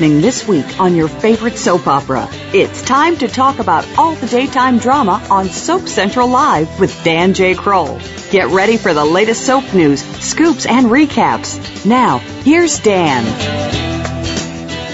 This week on your favorite soap opera? It's time to talk about all the daytime drama on Soap Central Live with Dan J. Kroll. Get ready for the latest soap news, scoops, and recaps. Now, here's Dan.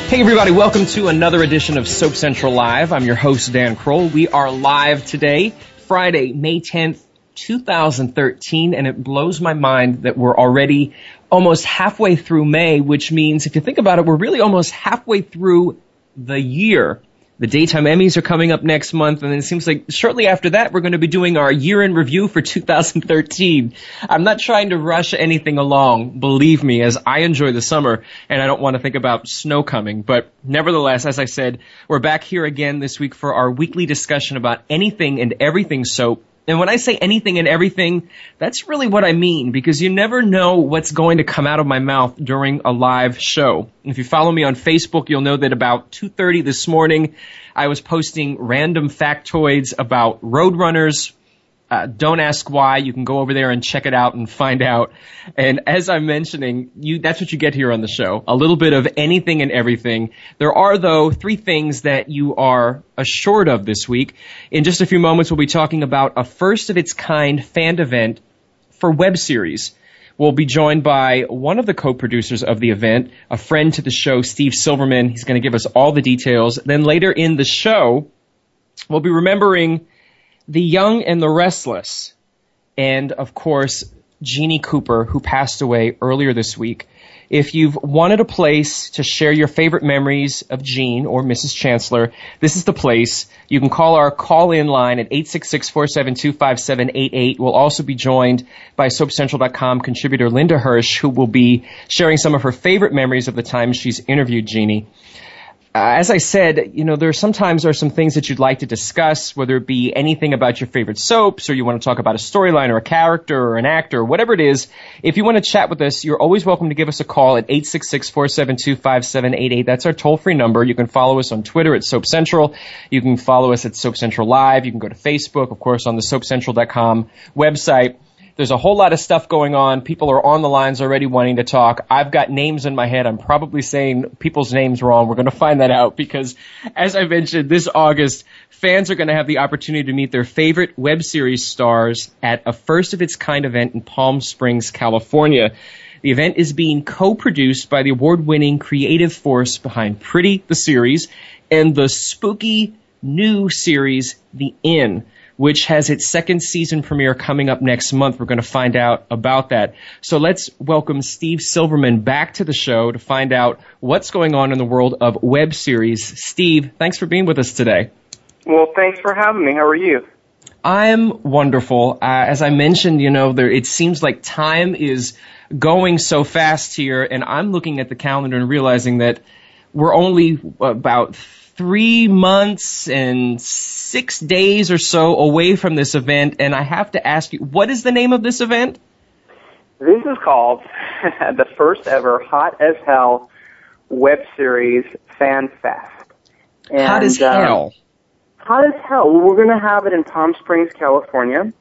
Hey everybody, welcome to another edition of Soap Central Live. I'm your host, Dan Kroll. We are live today, Friday, May 10th, 2013, and it blows my mind that we're already almost halfway through May, which means if you think about it, we're really almost halfway through the year. The daytime Emmys are coming up next month, and it seems like shortly after that, we're going to be doing our year in review for 2013. I'm not trying to rush anything along, believe me, as I enjoy the summer, and I don't want to think about snow coming. But nevertheless, as I said, we're back here again this week for our weekly discussion about anything and everything soap and when I say anything and everything, that's really what I mean because you never know what's going to come out of my mouth during a live show. If you follow me on Facebook, you'll know that about 2.30 this morning, I was posting random factoids about roadrunners, uh, don't ask why. You can go over there and check it out and find out. And as I'm mentioning, you, that's what you get here on the show. A little bit of anything and everything. There are though three things that you are assured of this week. In just a few moments, we'll be talking about a first of its kind fan event for web series. We'll be joined by one of the co-producers of the event, a friend to the show, Steve Silverman. He's going to give us all the details. Then later in the show, we'll be remembering the Young and the Restless, and of course, Jeanne Cooper, who passed away earlier this week. If you've wanted a place to share your favorite memories of Jeanne or Mrs. Chancellor, this is the place. You can call our call-in line at 866-472-5788. We'll also be joined by SoapCentral.com contributor Lynda Hirsch, who will be sharing some of her favorite memories of the time she's interviewed Jeanne. Uh, as I said, you know, there sometimes are some things that you'd like to discuss, whether it be anything about your favorite soaps, or you want to talk about a storyline or a character or an actor, or whatever it is. If you want to chat with us, you're always welcome to give us a call at 866-472-5788. That's our toll-free number. You can follow us on Twitter at Soap Central. You can follow us at Soap Central Live. You can go to Facebook, of course, on the SoapCentral.com website. There's a whole lot of stuff going on. People are on the lines already wanting to talk. I've got names in my head. I'm probably saying people's names wrong. We're going to find that out because, as I mentioned, this August, fans are going to have the opportunity to meet their favorite web series stars at a first of its kind event in Palm Springs, California. The event is being co-produced by the award-winning creative force behind Pretty, the series, and the spooky new series, The Inn which has its second season premiere coming up next month. We're going to find out about that. So let's welcome Steve Silverman back to the show to find out what's going on in the world of web series. Steve, thanks for being with us today. Well, thanks for having me. How are you? I'm wonderful. Uh, as I mentioned, you know, there, it seems like time is going so fast here, and I'm looking at the calendar and realizing that we're only about three months and six days or so away from this event, and I have to ask you, what is the name of this event? This is called the first ever Hot as Hell web series Fan Fest. And, hot as um, hell. Hot as hell. Well, we're going to have it in Palm Springs, California,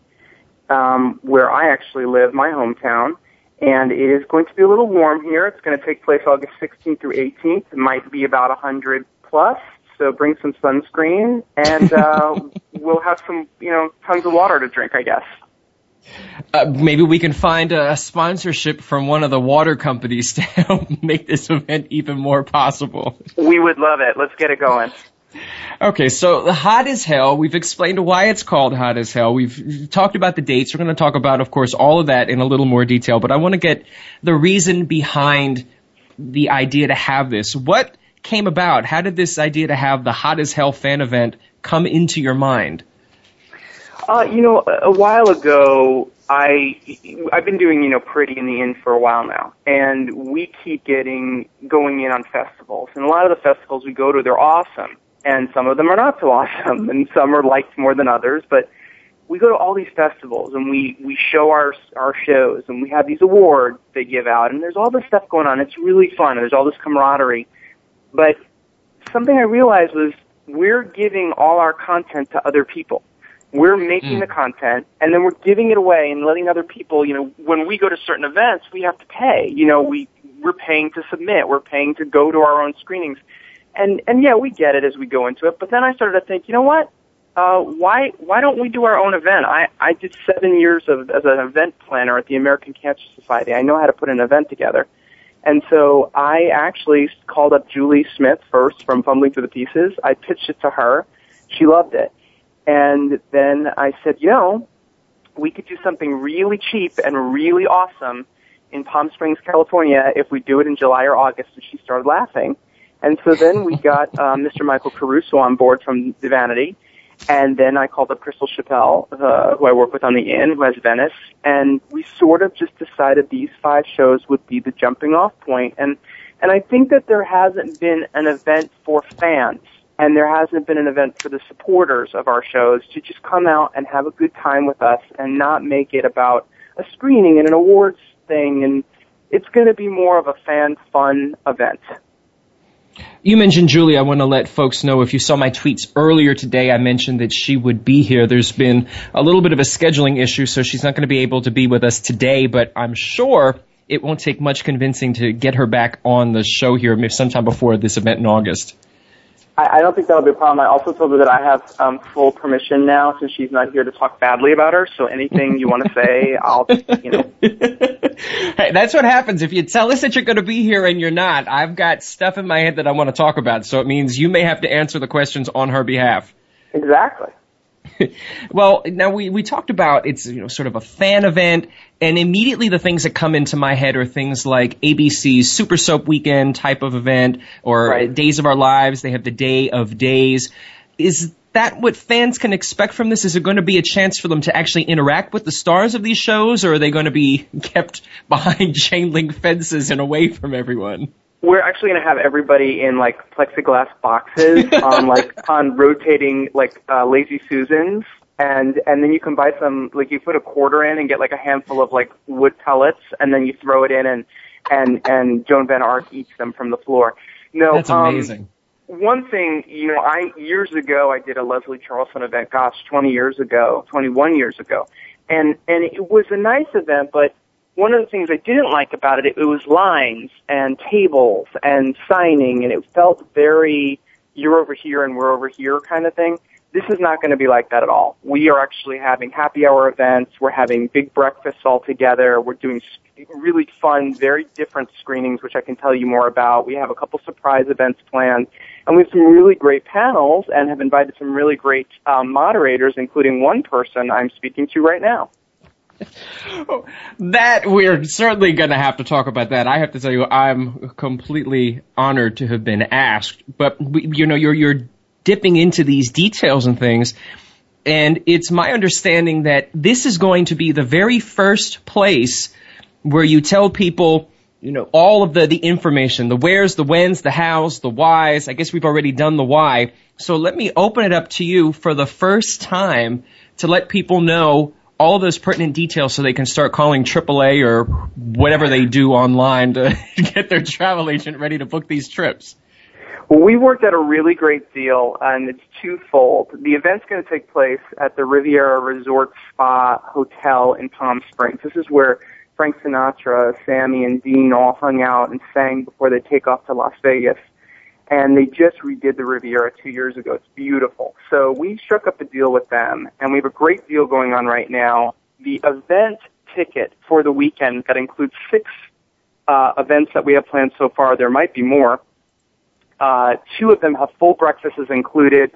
um, where I actually live, my hometown. And it is going to be a little warm here. It's going to take place August 16th through 18th. It might be about 100 plus so bring some sunscreen, and uh, we'll have some, you know, tons of water to drink, I guess. Uh, maybe we can find a sponsorship from one of the water companies to help make this event even more possible. We would love it. Let's get it going. Okay, so hot as hell. We've explained why it's called hot as hell. We've talked about the dates. We're going to talk about, of course, all of that in a little more detail. But I want to get the reason behind the idea to have this. What came about? How did this idea to have the Hot as Hell fan event come into your mind? Uh, you know, a while ago, I I've been doing you know Pretty in the Inn for a while now, and we keep getting going in on festivals, and a lot of the festivals we go to, they're awesome, and some of them are not so awesome, and some are liked more than others, but we go to all these festivals and we we show our our shows and we have these awards they give out and there's all this stuff going on. It's really fun. and There's all this camaraderie. But something I realized was we're giving all our content to other people. We're making mm. the content and then we're giving it away and letting other people, you know, when we go to certain events, we have to pay. You know, we, we're paying to submit. We're paying to go to our own screenings. And, and yeah, we get it as we go into it. But then I started to think, you know what? Uh, why, why don't we do our own event? I, I did seven years of, as an event planner at the American Cancer Society. I know how to put an event together. And so I actually called up Julie Smith first from Fumbling Thru the Pieces. I pitched it to her. She loved it. And then I said, you know, we could do something really cheap and really awesome in Palm Springs, California if we do it in July or August. And she started laughing. And so then we got um, Mr. Michael Caruso on board from Divinity. And then I called up Crystal Chappell, uh, who I work with on the Inn, who has Venice, and we sort of just decided these five shows would be the jumping off point. And and I think that there hasn't been an event for fans and there hasn't been an event for the supporters of our shows to just come out and have a good time with us and not make it about a screening and an awards thing and it's going to be more of a fan fun event. You mentioned Julie. I want to let folks know if you saw my tweets earlier today, I mentioned that she would be here. There's been a little bit of a scheduling issue, so she's not going to be able to be with us today, but I'm sure it won't take much convincing to get her back on the show here sometime before this event in August. I, I don't think that'll be a problem. I also told her that I have um, full permission now since she's not here to talk badly about her. So anything you want to say, I'll, you know. hey, that's what happens if you tell us that you're going to be here and you're not. I've got stuff in my head that I want to talk about, so it means you may have to answer the questions on her behalf. Exactly. well, now we, we talked about it's you know sort of a fan event, and immediately the things that come into my head are things like ABC's Super Soap Weekend type of event, or right. Days of Our Lives. They have the Day of Days. Is that what fans can expect from this? Is it going to be a chance for them to actually interact with the stars of these shows, or are they going to be kept behind chain link fences and away from everyone? we're actually going to have everybody in like plexiglass boxes on like on rotating like uh, lazy susans and and then you can buy some like you put a quarter in and get like a handful of like wood pellets and then you throw it in and and and Joan Van Ark eats them from the floor. No, that's um, amazing. One thing, you know, I years ago I did a Leslie Charleson event, gosh, 20 years ago, 21 years ago, and and it was a nice event, but one of the things I didn't like about it, it, it was lines and tables and signing, and it felt very you're over here and we're over here kind of thing. This is not going to be like that at all. We are actually having happy hour events. We're having big breakfasts all together. We're doing really fun, very different screenings, which I can tell you more about. We have a couple surprise events planned, and we have some really great panels and have invited some really great um, moderators, including one person I'm speaking to right now that we're certainly going to have to talk about that. I have to tell you, I'm completely honored to have been asked. But we, you know, you're you're dipping into these details and things, and it's my understanding that this is going to be the very first place where you tell people, you know, all of the the information, the where's, the when's, the how's, the why's. I guess we've already done the why. So let me open it up to you for the first time to let people know all those pertinent details so they can start calling AAA or whatever they do online to get their travel agent ready to book these trips? Well, we worked out a really great deal, and it's twofold. The event's going to take place at the Riviera Resort Spa Hotel in Palm Springs. This is where Frank Sinatra, Sammy, and Dean all hung out and sang before they take off to Las Vegas and they just redid the Riviera two years ago. It's beautiful. So we struck up a deal with them, and we have a great deal going on right now. The event ticket for the weekend that includes six uh, events that we have planned so far. There might be more. Uh, two of them have full breakfasts included.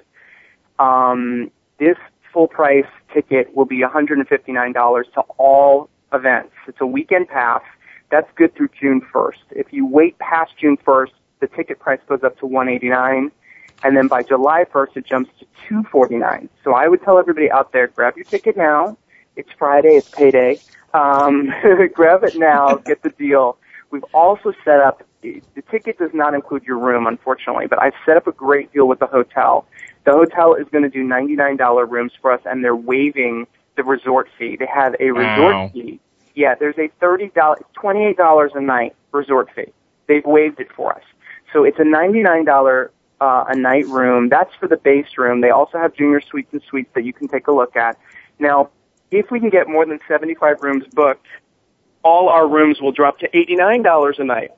Um, this full price ticket will be $159 to all events. It's a weekend pass. That's good through June 1st. If you wait past June 1st, the ticket price goes up to 189 and then by July 1st it jumps to 249. So I would tell everybody out there, grab your ticket now. It's Friday, it's payday. Um, grab it now, get the deal. We've also set up, the ticket does not include your room, unfortunately, but I've set up a great deal with the hotel. The hotel is going to do $99 rooms for us and they're waiving the resort fee. They have a resort Wow. fee. Yeah, there's a $30, $28 a night resort fee. They've waived it for us. So it's a $99 uh, a night room. That's for the base room. They also have junior suites and suites that you can take a look at. Now, if we can get more than 75 rooms booked, all our rooms will drop to $89 a night.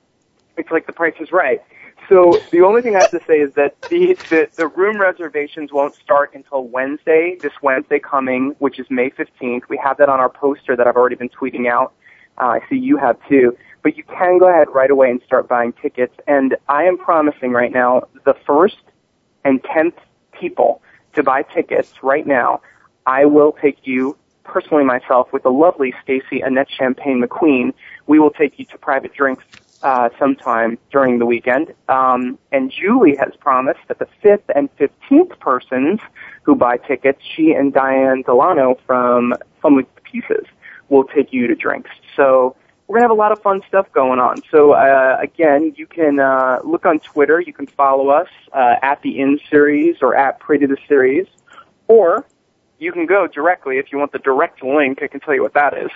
It's like the price is right. So the only thing I have to say is that the, the, the room reservations won't start until Wednesday, this Wednesday coming, which is May 15th. We have that on our poster that I've already been tweeting out. Uh, I see you have too. But you can go ahead right away and start buying tickets. And I am promising right now the first and tenth people to buy tickets right now, I will take you personally myself with the lovely Stacy Annette Champagne McQueen. We will take you to private drinks uh, sometime during the weekend. Um, and Julie has promised that the fifth and fifteenth persons who buy tickets, she and Diane Delano from Fun with Pieces will take you to drinks. So we're gonna have a lot of fun stuff going on. So uh, again, you can uh, look on Twitter. You can follow us uh, at the Inn Series or at Pretty the Series, or you can go directly if you want the direct link. I can tell you what that is.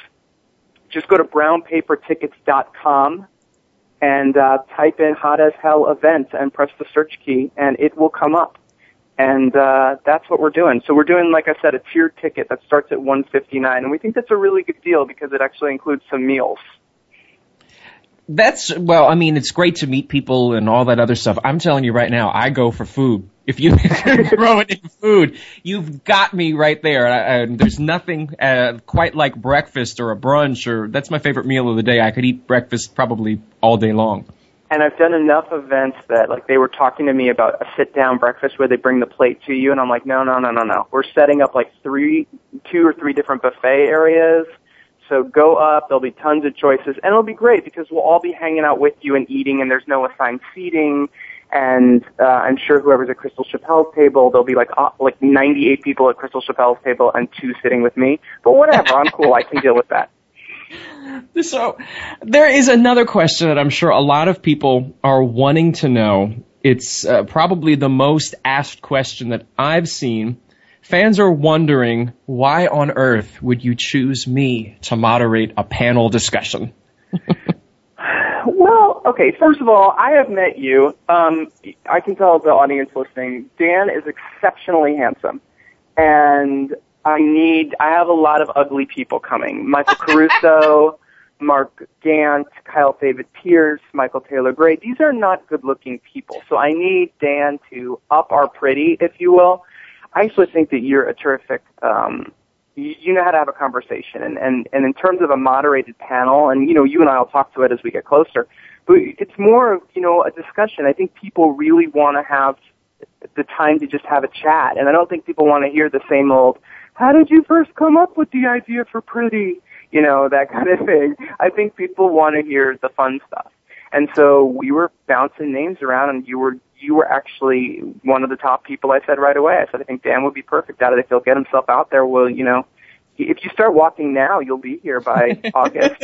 Just go to brownpapertickets.com and uh, type in "hot as hell event" and press the search key, and it will come up. And uh, that's what we're doing. So we're doing, like I said, a tiered ticket that starts at 159, and we think that's a really good deal because it actually includes some meals. That's well, I mean, it's great to meet people and all that other stuff. I'm telling you right now, I go for food. If you throw it in food, you've got me right there. I, there's nothing uh, quite like breakfast or a brunch, or that's my favorite meal of the day. I could eat breakfast probably all day long. And I've done enough events that like they were talking to me about a sit down breakfast where they bring the plate to you and I'm like, no, no, no, no, no. We're setting up like three, two or three different buffet areas. So go up, there'll be tons of choices and it'll be great because we'll all be hanging out with you and eating and there's no assigned seating. And, uh, I'm sure whoever's at Crystal Chappell's table, there'll be like, uh, like 98 people at Crystal Chappell's table and two sitting with me. But whatever, I'm cool. I can deal with that. So there is another question that I'm sure a lot of people are wanting to know. It's uh, probably the most asked question that I've seen. Fans are wondering why on earth would you choose me to moderate a panel discussion? Well, okay. First of all, I have met you. Um, I can tell the audience listening, Dan is exceptionally handsome, and I need. I have a lot of ugly people coming. Michael Caruso, Mark Gant, Kyle David Pierce, Michael Taylor Gray. These are not good-looking people. So I need Dan to up our pretty, if you will. I actually think that you're a terrific. Um, you, you know how to have a conversation, and, and and in terms of a moderated panel, and you know, you and I will talk to it as we get closer. But it's more of you know a discussion. I think people really want to have the time to just have a chat, and I don't think people want to hear the same old. How did you first come up with the idea for pretty? You know that kind of thing. I think people want to hear the fun stuff, and so we were bouncing names around, and you were you were actually one of the top people. I said right away. I said I think Dan would be perfect at it if he'll get himself out there. Well, you know, if you start walking now, you'll be here by August.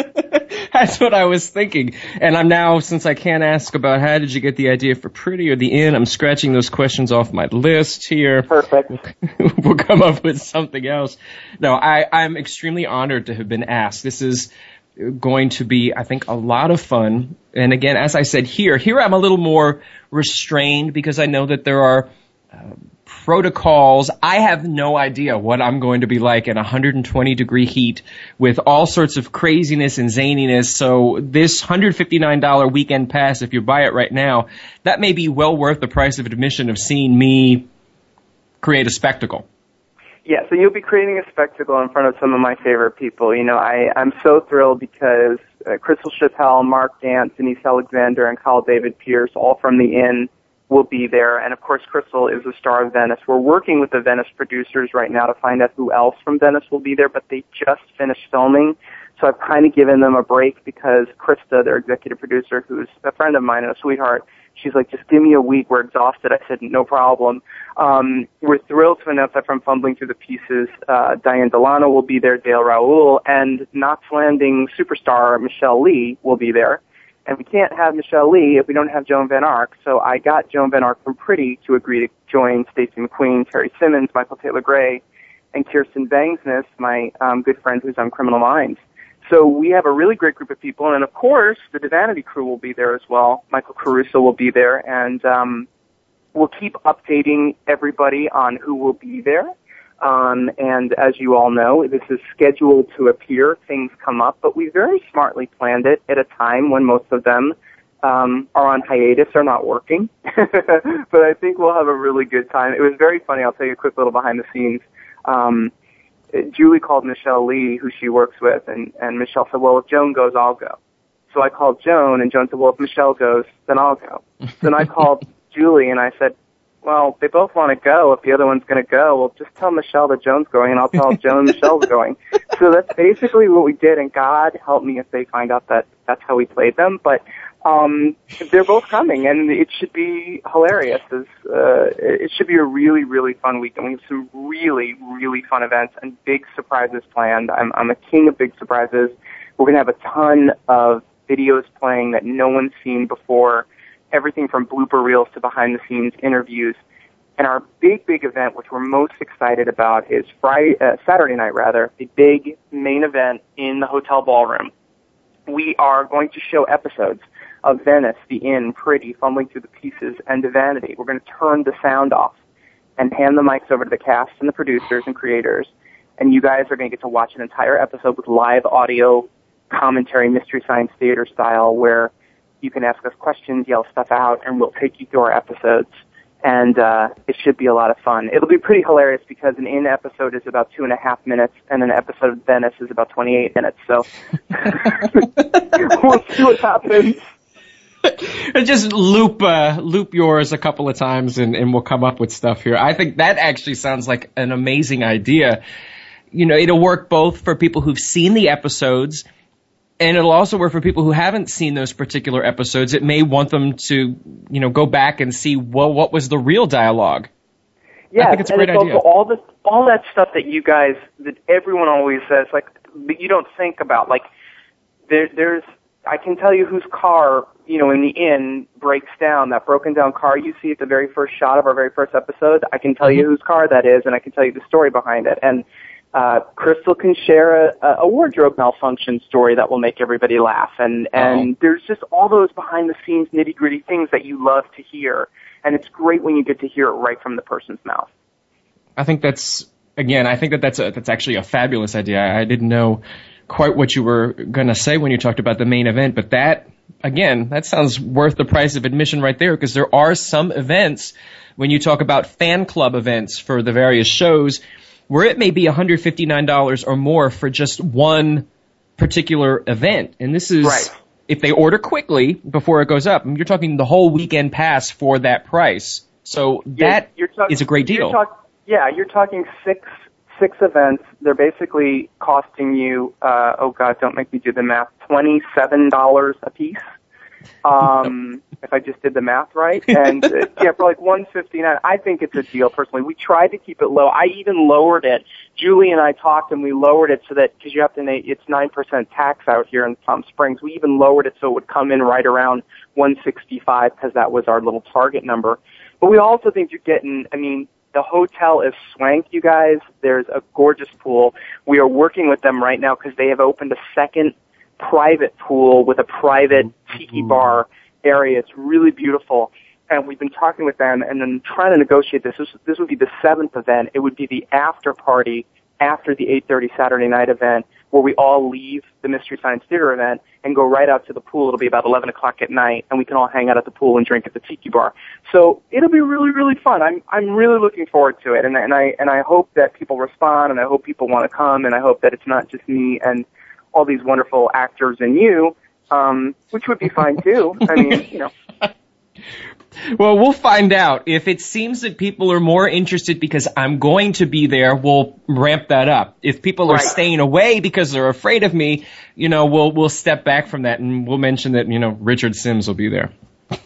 That's what I was thinking. And I'm now, since I can't ask about how did you get the idea for Pretty or the Inn, I'm scratching those questions off my list here. Perfect. we'll come up with something else. No, I, I'm extremely honored to have been asked. This is going to be, I think, a lot of fun. And again, as I said here, here I'm a little more restrained because I know that there are uh, protocols. I have no idea what I'm going to be like in 120 degree heat with all sorts of craziness and zaniness. So this $159 weekend pass, if you buy it right now, that may be well worth the price of admission of seeing me create a spectacle. Yeah, so you'll be creating a spectacle in front of some of my favorite people. You know, I, I'm so thrilled because uh, Crystal Chappell, Mark Gant, Denise Alexander, and Kyle David Pierce, all from the Inn, will be there. And of course, Crystal is the star of Venice. We're working with the Venice producers right now to find out who else from Venice will be there, but they just finished filming. So I've kind of given them a break because Krista, their executive producer, who's a friend of mine and a sweetheart, She's like, just give me a week. We're exhausted. I said, no problem. Um, we're thrilled to announce that from Fumbling Thru the Pieces, uh, Diane Delano will be there, Dale Raoul, and Knots Landing superstar Michelle Lee will be there. And we can't have Michelle Lee if we don't have Joan Van Ark. So I got Joan Van Ark from Pretty to agree to join Stacey McQueen, Terry Simmons, Michael Taylor Gray, and Kirsten Vangsness, my um, good friend who's on Criminal Minds. So we have a really great group of people, and of course, the Divinity crew will be there as well. Michael Caruso will be there, and um, we'll keep updating everybody on who will be there. Um, and as you all know, this is scheduled to appear. Things come up, but we very smartly planned it at a time when most of them um, are on hiatus or not working. but I think we'll have a really good time. It was very funny. I'll tell you a quick little behind the scenes. Um, Julie called Michelle Lee, who she works with, and, and Michelle said, well, if Joan goes, I'll go. So I called Joan, and Joan said, well, if Michelle goes, then I'll go. then I called Julie, and I said, well, they both want to go. If the other one's going to go, well, just tell Michelle that Joan's going, and I'll tell Joan Michelle's going. So that's basically what we did, and God help me if they find out that that's how we played them. But um, they're both coming, and it should be hilarious. As, uh, it should be a really, really fun week, and we have some really, really fun events and big surprises planned. I'm, I'm a king of big surprises. We're going to have a ton of videos playing that no one's seen before, everything from blooper reels to behind the scenes interviews. And our big, big event, which we're most excited about, is Friday, uh, Saturday night rather, the big main event in the hotel ballroom. We are going to show episodes of Venice, The Inn, Pretty, Fumbling Thru the Pieces, and Divinity. We're going to turn the sound off and hand the mics over to the cast and the producers and creators. And you guys are going to get to watch an entire episode with live audio commentary, Mystery Science Theater style, where you can ask us questions, yell stuff out, and we'll take you through our episodes. And uh, it should be a lot of fun. It'll be pretty hilarious because an Inn episode is about two and a half minutes, and an episode of Venice is about 28 minutes. So we'll see what happens. just loop uh, loop yours a couple of times and, and we'll come up with stuff here. I think that actually sounds like an amazing idea. You know, it'll work both for people who've seen the episodes and it'll also work for people who haven't seen those particular episodes. It may want them to, you know, go back and see well what was the real dialogue. Yeah, I think it's a great it's idea. All this all that stuff that you guys that everyone always says like that you don't think about like there there's I can tell you whose car, you know, in the inn breaks down. That broken down car you see at the very first shot of our very first episode. I can tell mm-hmm. you whose car that is, and I can tell you the story behind it. And uh, Crystal can share a, a wardrobe malfunction story that will make everybody laugh. And and oh. there's just all those behind the scenes nitty gritty things that you love to hear. And it's great when you get to hear it right from the person's mouth. I think that's again. I think that that's a, that's actually a fabulous idea. I didn't know quite what you were going to say when you talked about the main event, but that, again, that sounds worth the price of admission right there because there are some events when you talk about fan club events for the various shows where it may be $159 or more for just one particular event. And this is, right. if they order quickly before it goes up, I mean, you're talking the whole weekend pass for that price. So that you're, you're talk- is a great deal. You're talk- yeah, you're talking six six events. They're basically costing you, uh, oh God, don't make me do the math, $27 a piece. Um, if I just did the math right. And uh, yeah, for like 159 I think it's a deal personally. We tried to keep it low. I even lowered it. Julie and I talked and we lowered it so that, cause you have to, it's 9% tax out here in Palm Springs. We even lowered it so it would come in right around 165 because that was our little target number. But we also think you're getting, I mean, the hotel is swank, you guys. There's a gorgeous pool. We are working with them right now because they have opened a second private pool with a private tiki mm-hmm. bar area. It's really beautiful. And we've been talking with them and then trying to negotiate this. This, this would be the seventh event. It would be the after party after the 8.30 Saturday night event where we all leave the Mystery Science Theater event and go right out to the pool. It'll be about 11 o'clock at night and we can all hang out at the pool and drink at the tiki bar. So it'll be really, really fun. I'm, I'm really looking forward to it and, and I, and I hope that people respond and I hope people want to come and I hope that it's not just me and all these wonderful actors and you, um, which would be fine too. I mean, you know. Well, we'll find out. If it seems that people are more interested because I'm going to be there, we'll ramp that up. If people are staying away because they're afraid of me, you know, we'll we'll step back from that and we'll mention that, you know, Richard Sims will be there.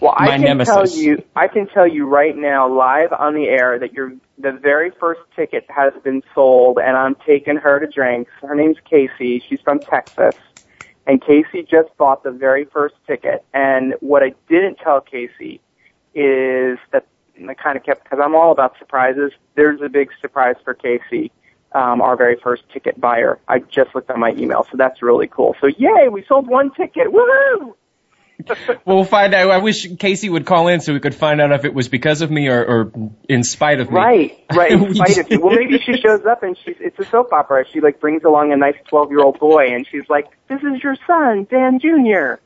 Well, I can nemesis. tell you, I can tell you right now, live on the air, that your the very first ticket has been sold, and I'm taking her to drinks. Her name's Casey. She's from Texas, and Casey just bought the very first ticket. And what I didn't tell Casey is that I kind of kept because I'm all about surprises. There's a big surprise for Casey. Um, our very first ticket buyer. I just looked at my email, so that's really cool. So yay, we sold one ticket. Woohoo! We'll find out. I wish Casey would call in so we could find out if it was because of me or, or in spite of me. Right, right. In spite of you. Well, maybe she shows up and she's it's a soap opera. She like brings along a nice twelve year old boy, and she's like, "This is your son, Dan Jr."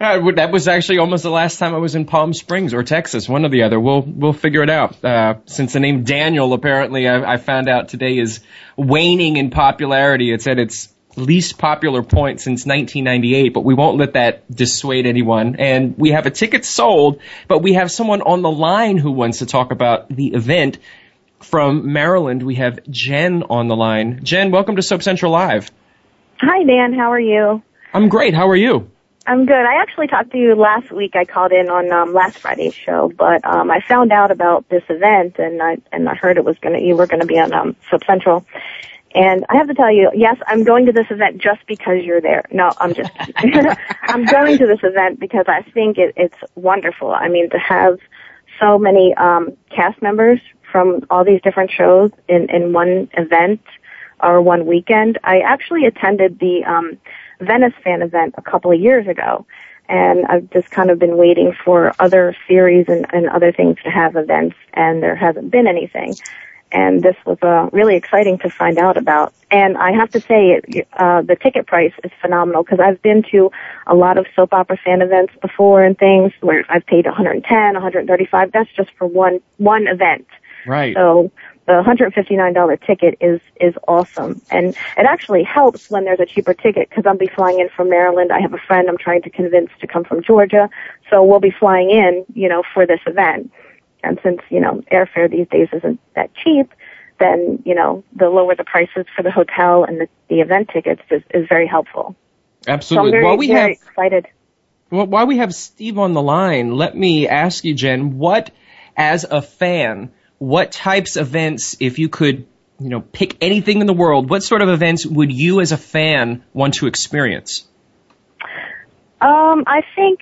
Uh, that was actually almost the last time I was in Palm Springs or Texas, one or the other. We'll we'll figure it out. Uh, since the name Daniel apparently I, I found out today is waning in popularity. It's at its least popular point since 1998, but we won't let that dissuade anyone. And we have a ticket sold, but we have someone on the line who wants to talk about the event. From Maryland, we have Jen on the line. Jen, welcome to Soap Central Live. Hi, Dan. How are you? I'm great. How are you? I'm good. I actually talked to you last week. I called in on um, last Friday's show, but um, I found out about this event, and I and I heard it was gonna you were gonna be on um, Soap Central. And I have to tell you, yes, I'm going to this event just because you're there. No, I'm just. I'm going to this event because I think it, it's wonderful. I mean, to have so many um, cast members from all these different shows in, in one event or one weekend. I actually attended the um, Venice fan event a couple of years ago, and I've just kind of been waiting for other series and, and other things to have events, and there hasn't been anything. And this was uh, really exciting to find out about. And I have to say, it, uh, the ticket price is phenomenal because I've been to a lot of soap opera fan events before and things where I've paid 110, 135. That's just for one one event. Right. So the $159 ticket is is awesome, and it actually helps when there's a cheaper ticket because I'll be flying in from Maryland. I have a friend I'm trying to convince to come from Georgia, so we'll be flying in, you know, for this event. And since you know airfare these days isn't that cheap, then you know the lower the prices for the hotel and the, the event tickets is, is very helpful. So I'm Absolutely. very, While we very have excited. Well, while we have Steve on the line, let me ask you, Jen, what, as a fan, what types of events, if you could, you know, pick anything in the world, what sort of events would you as a fan want to experience? Um, I think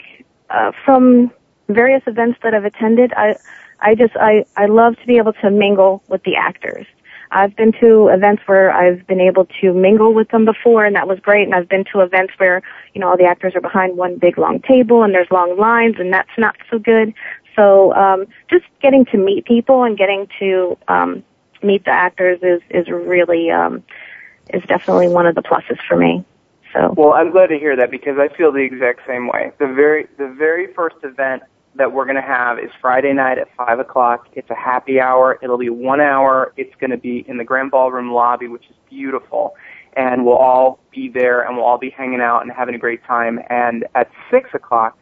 uh, from various events that I've attended, I I just I I love to be able to mingle with the actors. I've been to events where I've been able to mingle with them before, and that was great. And I've been to events where you know all the actors are behind one big long table and there's long lines, and that's not so good. So um, just getting to meet people and getting to um, meet the actors is is really um, is definitely one of the pluses for me. So Well, I'm glad to hear that because I feel the exact same way. The very the very first event that we're going to have is Friday night at five o'clock. It's a happy hour. It'll be one hour. It's going to be in the Grand Ballroom lobby, which is beautiful, and we'll all be there and we'll all be hanging out and having a great time. And at six o'clock,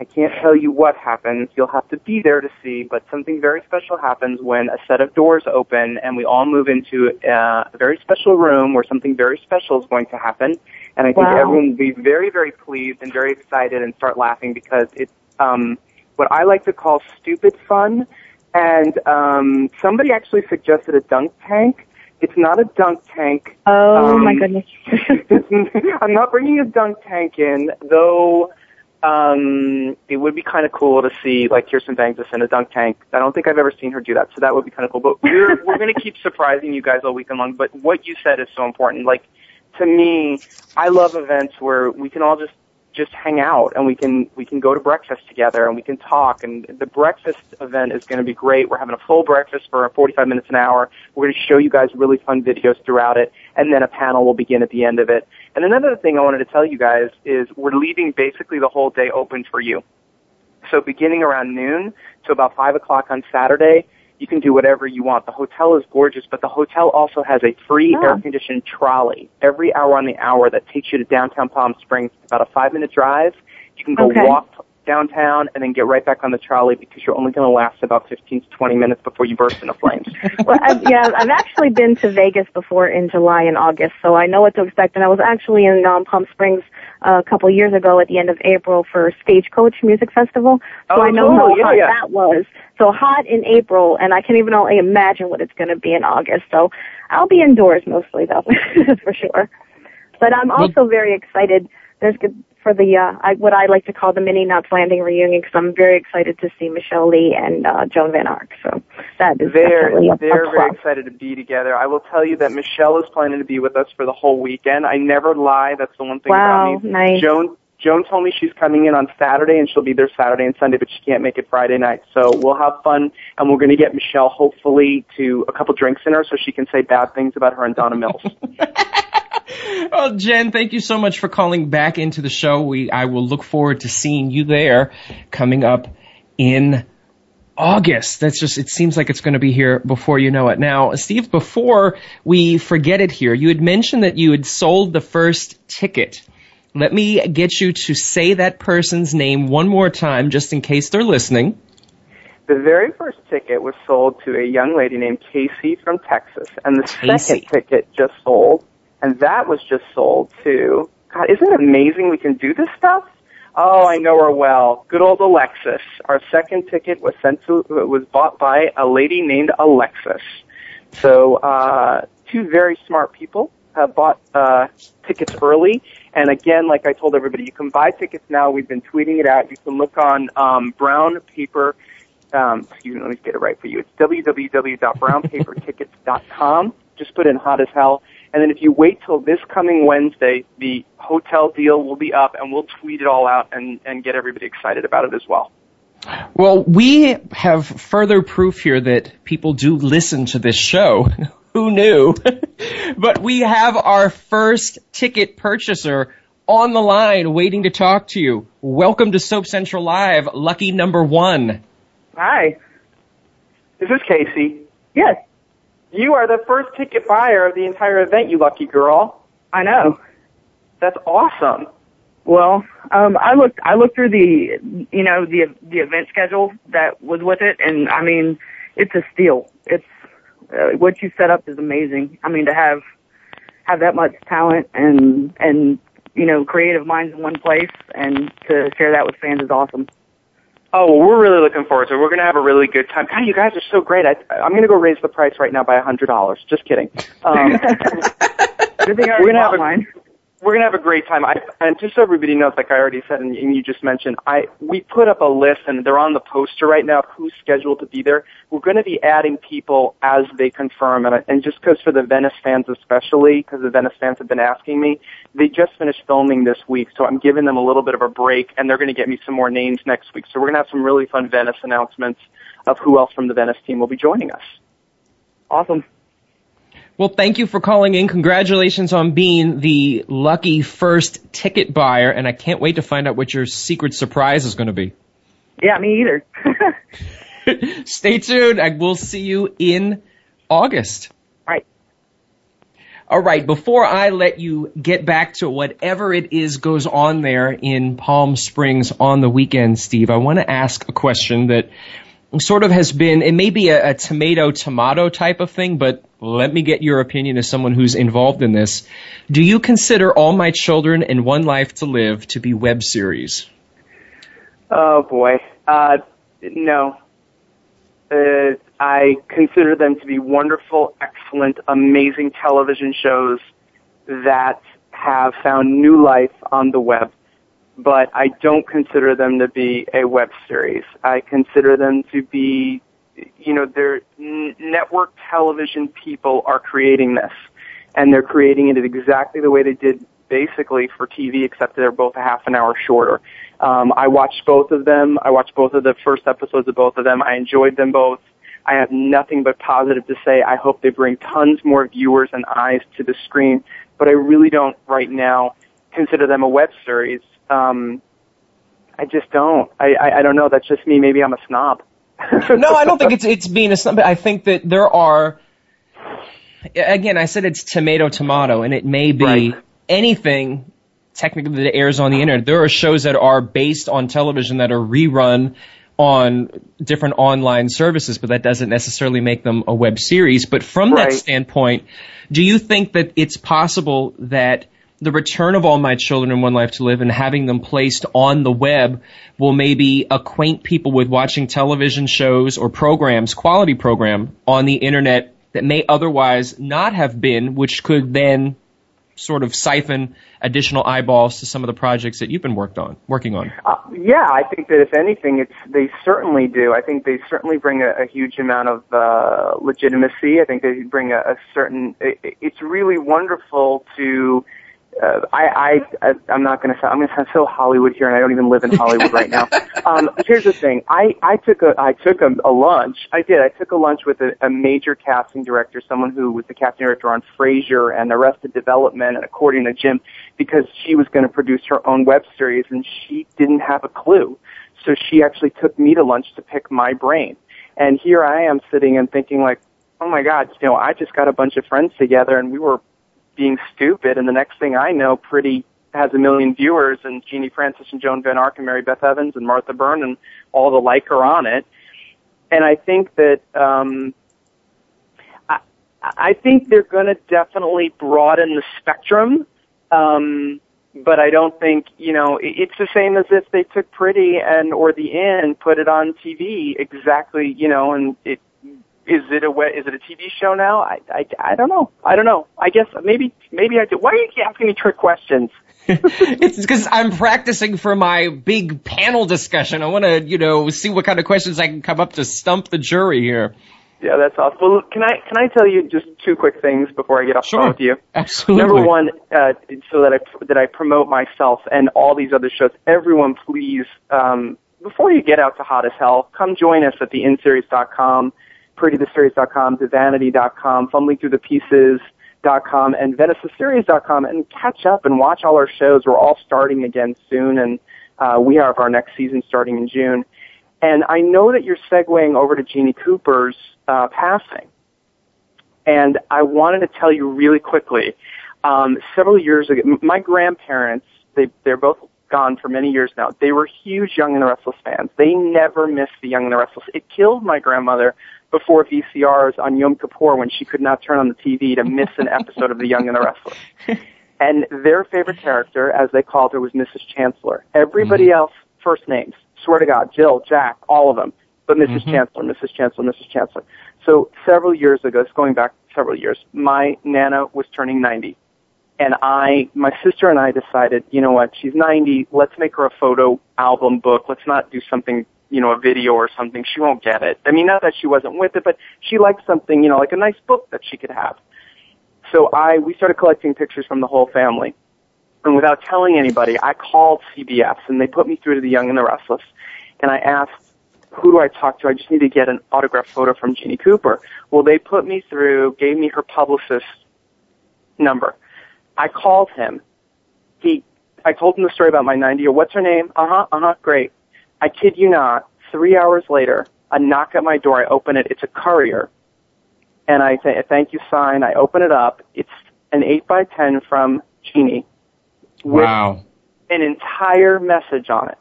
I can't tell you what happens. You'll have to be there to see, but something very special happens when a set of doors open and we all move into uh, a very special room where something very special is going to happen. And I think Wow. everyone will be very, very pleased and very excited and start laughing because it's um, what I like to call stupid fun. And um, somebody actually suggested a dunk tank. It's not a dunk tank. oh Um, my goodness. I'm not bringing a dunk tank in, though. Um, it would be kind of cool to see like Kirsten Banks in a dunk tank. I don't think I've ever seen her do that, so that would be kind of cool. But we're we're going to keep surprising you guys all weekend long. But what you said is so important. Like to me, I love events where we can all just just hang out and we can we can go to breakfast together and we can talk and the breakfast event is going to be great. We're having a full breakfast for 45 minutes an hour. We're going to show you guys really fun videos throughout it and then a panel will begin at the end of it. And another thing I wanted to tell you guys is we're leaving basically the whole day open for you. So beginning around noon to about five o'clock on Saturday, you can do whatever you want. The hotel is gorgeous, but the hotel also has a free Oh. air conditioned trolley every hour on the hour that takes you to downtown Palm Springs. It's about a five minute drive. You can go Okay. walk downtown and then get right back on the trolley because you're only going to last about 15 to 20 minutes before you burst into flames. well, I've, yeah, I've actually been to Vegas before in July and August, so I know what to expect. And I was actually in um, Palm Springs a couple years ago at the end of April for Stagecoach Music Festival, so Oh, I know totally. how Yeah, hot yeah. that was. So hot in April, and I can even only imagine what it's going to be in August. So I'll be indoors mostly, though, for sure. But I'm also very excited. There's good for the uh, I, what I like to call the mini Knots Landing reunion because I'm very excited to see Michelle Lee and uh, Joan Van Ark. So that is they're a, they're a very excited to be together. I will tell you that Michelle is planning to be with us for the whole weekend. I never lie. That's the one thing Wow, about me. nice. Joan Joan told me she's coming in on Saturday and she'll be there Saturday and Sunday, but she can't make it Friday night. So we'll have fun and we're going to get Michelle hopefully to a couple drinks in her so she can say bad things about her and Donna Mills. Well, Jen, thank you so much for calling back into the show. We, I will look forward to seeing you there coming up in August. That's just, it seems like it's going to be here before you know it. Now, Steve, before we forget it here, you had mentioned that you had sold the first ticket. Let me get you to say that person's name one more time just in case they're listening. The very first ticket was sold to a young lady named Casey from Texas, and the Casey. second ticket just sold, and that was just sold to. God, isn't it amazing we can do this stuff? Oh, I know her well. Good old Alexis. Our second ticket was sent to was bought by a lady named Alexis. So uh, two very smart people have bought uh, tickets early. And again, like I told everybody, you can buy tickets now. We've been tweeting it out. You can look on um, Brown Paper. Um, excuse me, let me get it right for you. It's www.brownpapertickets.com. Just put in hot as hell. And then if you wait till this coming Wednesday, the hotel deal will be up and we'll tweet it all out and, and get everybody excited about it as well. Well, we have further proof here that people do listen to this show. Who knew? but we have our first ticket purchaser on the line waiting to talk to you. Welcome to Soap Central Live, lucky number one. Hi. Is This Casey. Yes, You are the first ticket buyer of the entire event, you lucky girl. I know. That's awesome. Well, um, I looked I looked through the you know the the event schedule that was with it, and I mean it's a steal. It's uh, what you set up is amazing. I mean to have have that much talent and and you know creative minds in one place and to share that with fans is awesome. Oh, well, we're really looking forward to it. We're going to have a really good time. God, you guys are so great. I, I'm going to go raise the price right now by a $100. Just kidding. Um, Good thing I We're gonna have a- we're gonna have a great time. I, and just so everybody knows, like I already said, and, and you just mentioned, I we put up a list, and they're on the poster right now of who's scheduled to be there. We're going to be adding people as they confirm, and, I- and just because for the Venice fans especially, because the Venice fans have been asking me, they just finished filming this week, so I'm giving them a little bit of a break, and they're going to get me some more names next week. So we're going to have some really fun Venice announcements of who else from the Venice team will be joining us. Awesome. Well, thank you for calling in. Congratulations on being the lucky first ticket buyer, and I can't wait to find out what your secret surprise is going to be. Yeah, me either. Stay tuned. I will see you in August. All right, before I let you get back to whatever it is goes on there in Palm Springs on the weekend, Steve, I want to ask a question that sort of has been, it may be a, a tomato tomato type of thing, but let me get your opinion as someone who's involved in this. Do you consider All My Children and One Life to Live to be web series? Oh boy. Uh, no. Uh, I consider them to be wonderful, excellent, amazing television shows that have found new life on the web. But I don't consider them to be a web series. I consider them to be, you know, they're n- network television people are creating this. And they're creating it exactly the way they did basically for TV, except they're both a half an hour shorter. Um, I watched both of them. I watched both of the first episodes of both of them. I enjoyed them both. I have nothing but positive to say. I hope they bring tons more viewers and eyes to the screen, but I really don't right now consider them a web series. Um, I just don't. I, I, I don't know. That's just me. Maybe I'm a snob. no, I don't think it's it's being a snub. I think that there are. Again, I said it's tomato tomato, and it may be Right. Anything technically that airs on the internet. There are shows that are based on television that are rerun on different online services, but that doesn't necessarily make them a web series. But from Right. that standpoint, do you think that it's possible that the return of All My Children in One Life to Live and having them placed on the web will maybe acquaint people with watching television shows or programs, quality program on the internet that may otherwise not have been, which could then sort of siphon additional eyeballs to some of the projects that you've been worked on, working on. Uh, yeah, I think that if anything, it's they certainly do. I think they certainly bring a, a huge amount of uh, legitimacy. I think they bring a, a certain. It, it's really wonderful to. Uh, I, I, I, I'm not going to sound. I'm going to sound so Hollywood here, and I don't even live in Hollywood right now. Um, here's the thing. I, I took a, I took a, a lunch. I did. I took a lunch with a, a major casting director, someone who was the casting director on Frasier and Arrested Development, and according to Jim, because she was going to produce her own web series, and she didn't have a clue. So she actually took me to lunch to pick my brain. And here I am sitting and thinking like, oh my God, you know, I just got a bunch of friends together and we were being stupid. And the next thing I know, Pretty has a million viewers and Genie Francis and Joan Van Ark and Mary Beth Evans and Martha Byrne and all the like are on it. And I think that, um, I, I think they're going to definitely broaden the spectrum. Um, but I don't think you know it's the same as if they took Pretty and or The Inn, put it on TV exactly, you know, and it is it a is it a TV show now? I I, I don't know. I don't know. I guess maybe maybe I do. Why are you asking me trick questions? it's because I'm practicing for my big panel discussion. I want to, you know, see what kind of questions I can come up to stump the jury here. Yeah, that's awesome. Well, can I can I tell you just two quick things before I get off the phone with you? Absolutely. Number one, uh, so that I that I promote myself and all these other shows. Everyone, please, um, before you get out to Hot as Hell, come join us at the innseries.com, prettytheseries.com, divanity.com, fumbling thru the pieces.com, and veniceseries.com, and catch up and watch all our shows. We're all starting again soon, and uh, we have our next season starting in June. And I know that you're segueing over to Jeannie Cooper's uh, passing. And I wanted to tell you really quickly. Um, several years ago, my grandparents, they, they're both gone for many years now. They were huge Young and the Restless fans. They never missed the Young and the Restless. It killed my grandmother before VCRs on Yom Kippur when she could not turn on the TV to miss an episode of the Young and the Restless. And their favorite character, as they called her, was Mrs. Chancellor. Everybody mm-hmm. else, first names. Swear to God, Jill, Jack, all of them. But missus mm-hmm. Chancellor, Mrs. Chancellor, Mrs. Chancellor. So several years ago, it's going back several years, my Nana was turning 90. And I, my sister and I decided, you know what, she's 90, let's make her a photo album book. Let's not do something, you know, a video or something. She won't get it. I mean, not that she wasn't with it, but she liked something, you know, like a nice book that she could have. So I, we started collecting pictures from the whole family. And without telling anybody, I called CBS and they put me through to the Young and the Restless. And I asked, who do I talk to? I just need to get an autographed photo from Jeannie Cooper. Well, they put me through, gave me her publicist number. I called him. He, I told him the story about my 90 year. What's her name? Uh huh. Uh huh. Great. I kid you not. Three hours later, a knock at my door. I open it. It's a courier, and I say a thank you sign. I open it up. It's an eight by ten from Jeannie with Wow. an entire message on it.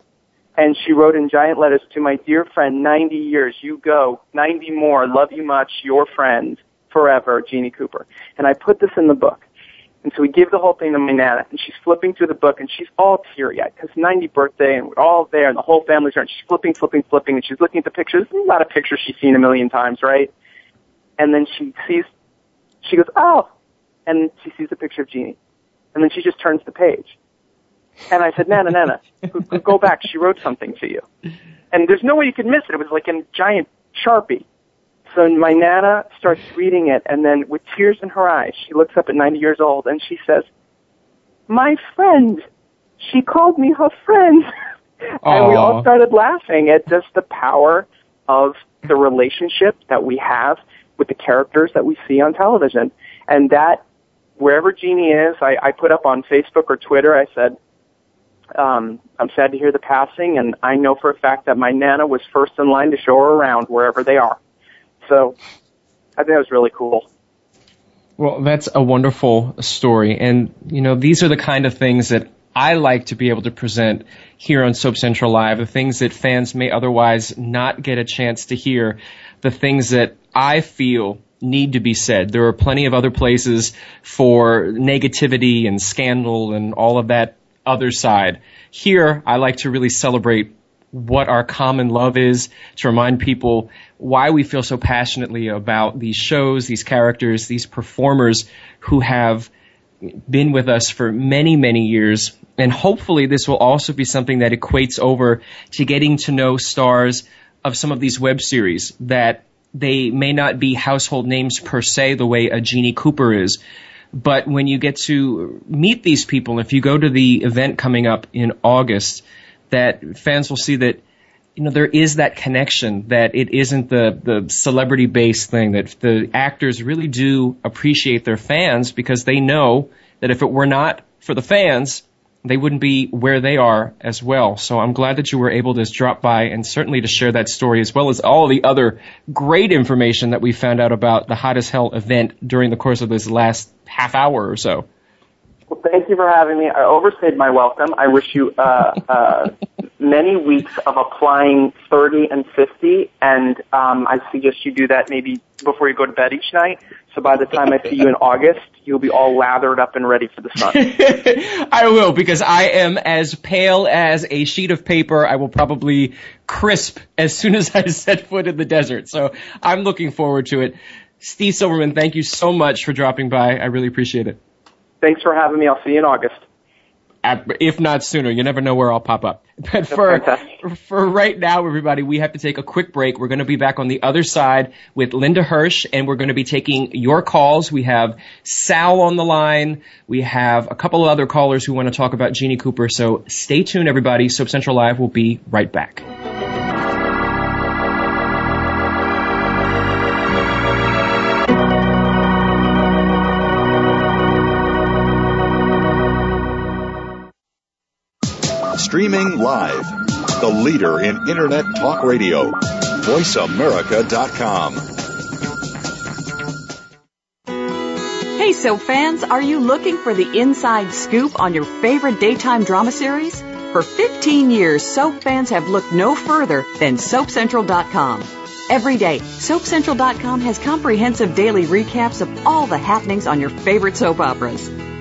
And she wrote in giant letters to my dear friend, 90 years, you go, 90 more, love you much, your friend, forever, Jeannie Cooper. And I put this in the book. And so we give the whole thing to my Nana, and she's flipping through the book, and she's all teary-eyed, because 90 birthday, and we're all there, and the whole family's there, and she's flipping, flipping, flipping, and she's looking at the pictures. There's a lot of pictures she's seen a million times, right? And then she sees, she goes, oh, and she sees a picture of Jeannie. And then she just turns the page. And I said, Nana, Nana, go back. She wrote something to you. And there's no way you could miss it. It was like in giant Sharpie. So my Nana starts reading it, and then with tears in her eyes, she looks up at 90 years old, and she says, my friend, she called me her friend. and we all started laughing at just the power of the relationship that we have with the characters that we see on television. And that, wherever Jeannie is, I, I put up on Facebook or Twitter, I said, um, I'm sad to hear the passing, and I know for a fact that my Nana was first in line to show her around wherever they are. So I think that was really cool. Well, that's a wonderful story. And, you know, these are the kind of things that I like to be able to present here on Soap Central Live, the things that fans may otherwise not get a chance to hear, the things that I feel need to be said. There are plenty of other places for negativity and scandal and all of that other side. Here, I like to really celebrate what our common love is, to remind people why we feel so passionately about these shows, these characters, these performers who have been with us for many, many years. And hopefully this will also be something that equates over to getting to know stars of some of these web series that they may not be household names per se the way a Jeannie Cooper is. But when you get to meet these people, if you go to the event coming up in August, that fans will see that you know there is that connection that it isn't the the celebrity based thing that the actors really do appreciate their fans because they know that if it were not for the fans they wouldn't be where they are as well. So I'm glad that you were able to drop by and certainly to share that story as well as all the other great information that we found out about the Hot as Hell event during the course of this last half hour or so. Well, thank you for having me. I overstayed my welcome. I wish you uh, uh, many weeks of applying 30 and 50, and um, I suggest you do that maybe before you go to bed each night. So by the time I see you in August, you'll be all lathered up and ready for the sun. I will, because I am as pale as a sheet of paper. I will probably crisp as soon as I set foot in the desert. So I'm looking forward to it. Steve Silverman, thank you so much for dropping by. I really appreciate it. Thanks for having me. I'll see you in August. if not sooner, you never know where I'll pop up. But for for right now, everybody, we have to take a quick break. We're going to be back on the other side with Lynda Hirsch, and we're going to be taking your calls. We have Sal on the line. We have a couple of other callers who want to talk about Jeannie Cooper. So stay tuned, everybody. Soap Central Live will be right back. Streaming live. The leader in Internet talk radio. VoiceAmerica.com. Hey, soap fans, are you looking for the inside scoop on your favorite daytime drama series? For 15 years, soap fans have looked no further than SoapCentral.com. Every day, SoapCentral.com has comprehensive daily recaps of all the happenings on your favorite soap operas.